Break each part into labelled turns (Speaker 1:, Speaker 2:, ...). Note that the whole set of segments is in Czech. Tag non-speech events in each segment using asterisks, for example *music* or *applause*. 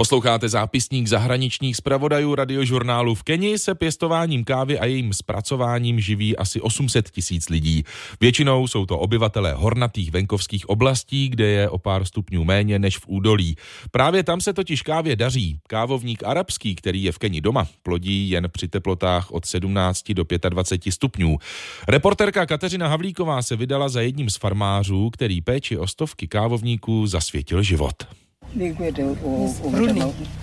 Speaker 1: Posloucháte zápisník zahraničních zpravodajů radiožurnálu v Keni se pěstováním kávy a jejím zpracováním živí asi 800 tisíc lidí. Většinou jsou to obyvatelé hornatých venkovských oblastí, kde je o pár stupňů méně než v údolí. Právě tam se totiž kávě daří. Kávovník arabský, který je v Keni doma, plodí jen při teplotách od 17 do 25 stupňů. Reporterka Kateřina Havlíková se vydala za jedním z farmářů, který péči o stovky kávovníků zasvětil život.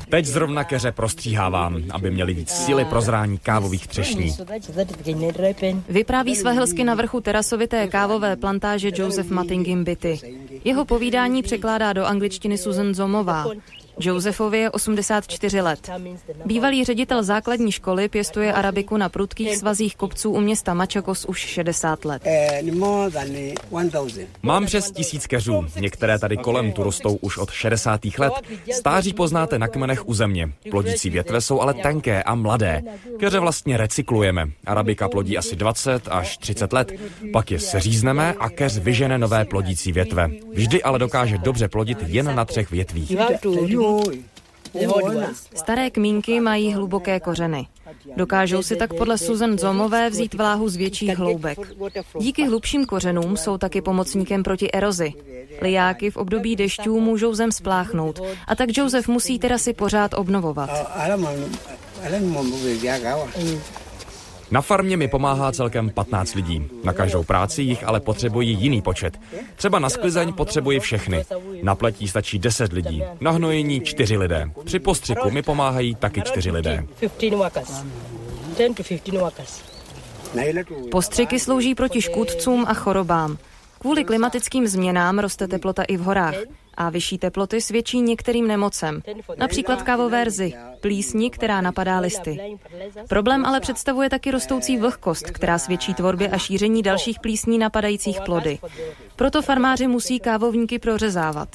Speaker 2: Teď zrovna keře prostříhávám, aby měli víc síly pro zrání kávových třešní.
Speaker 3: Vypráví své helsky na vrchu terasovité kávové plantáže Joseph Mattingim Bitty. Jeho povídání překládá do angličtiny Susan Zomová. Josefovi je 84 let. Bývalý ředitel základní školy pěstuje arabiku na prudkých svazích kopců u města Mačakos už 60 let.
Speaker 2: Mám přes tisíc keřů. Některé tady kolem tu rostou už od 60. let. Stáří poznáte na kmenech u země. Plodící větve jsou ale tenké a mladé. Keře vlastně recyklujeme. Arabika plodí asi 20 až 30 let. Pak je seřízneme a keř vyžene nové plodící větve. Vždy ale dokáže dobře plodit jen na třech větvích.
Speaker 3: Staré kmínky mají hluboké kořeny. Dokážou si tak podle Susan Zomové vzít vláhu z větších hloubek. Díky hlubším kořenům jsou taky pomocníkem proti erozi. Lijáky v období dešťů můžou zem spláchnout a tak Joseph musí terasy pořád obnovovat.
Speaker 2: Na farmě mi pomáhá celkem 15 lidí. Na každou práci jich ale potřebují jiný počet. Třeba na sklizeň potřebuji všechny. Na pletí stačí 10 lidí. Na hnojení 4 lidé. Při postřiku mi pomáhají taky 4 lidé.
Speaker 3: Postřiky slouží proti škůdcům a chorobám. Kvůli klimatickým změnám roste teplota i v horách a vyšší teploty svědčí některým nemocem, například kávové plísni, která napadá listy. Problém ale představuje taky rostoucí vlhkost, která svědčí tvorbě a šíření dalších plísní napadajících plody. Proto farmáři musí kávovníky prořezávat.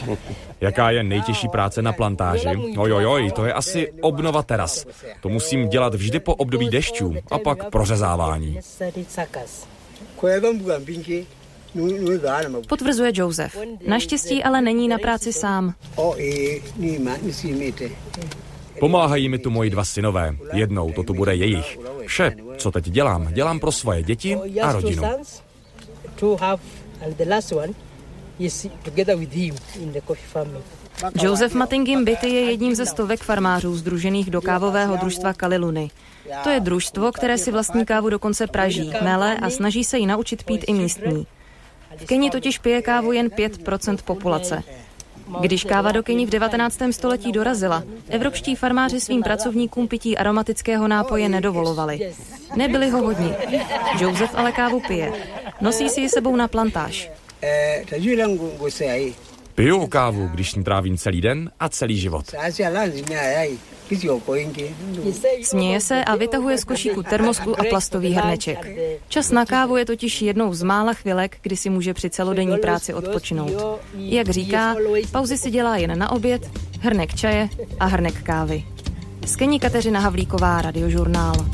Speaker 3: *laughs*
Speaker 2: Jaká je nejtěžší práce na plantáži? Ojojoj, to je asi obnova teras. To musím dělat vždy po období dešťů a pak prořezávání.
Speaker 3: Potvrzuje Joseph. Naštěstí ale není na práci sám.
Speaker 2: Pomáhají mi tu moji dva synové. Jednou to tu bude jejich. Vše, co teď dělám, dělám pro svoje děti a rodinu.
Speaker 3: Joseph Mattingim Bitty je jedním ze stovek farmářů združených do kávového družstva Kaliluny. To je družstvo, které si vlastní kávu dokonce praží, mele a snaží se ji naučit pít i místní. V Keni totiž pije kávu jen 5% populace. Když káva do Keni v 19. století dorazila, evropští farmáři svým pracovníkům pití aromatického nápoje nedovolovali. Nebyli ho hodni. Joseph ale kávu pije. Nosí si ji sebou na plantáž.
Speaker 2: Piju kávu, když ní trávím celý den a celý život.
Speaker 3: Směje se a vytahuje z košíku termosku a plastový hrneček. Čas na kávu je totiž jednou z mála chvilek, kdy si může při celodenní práci odpočinout. Jak říká, pauzy si dělá jen na oběd, hrnek čaje a hrnek kávy. Z Kení Kateřina Havlíková, Radiožurnál.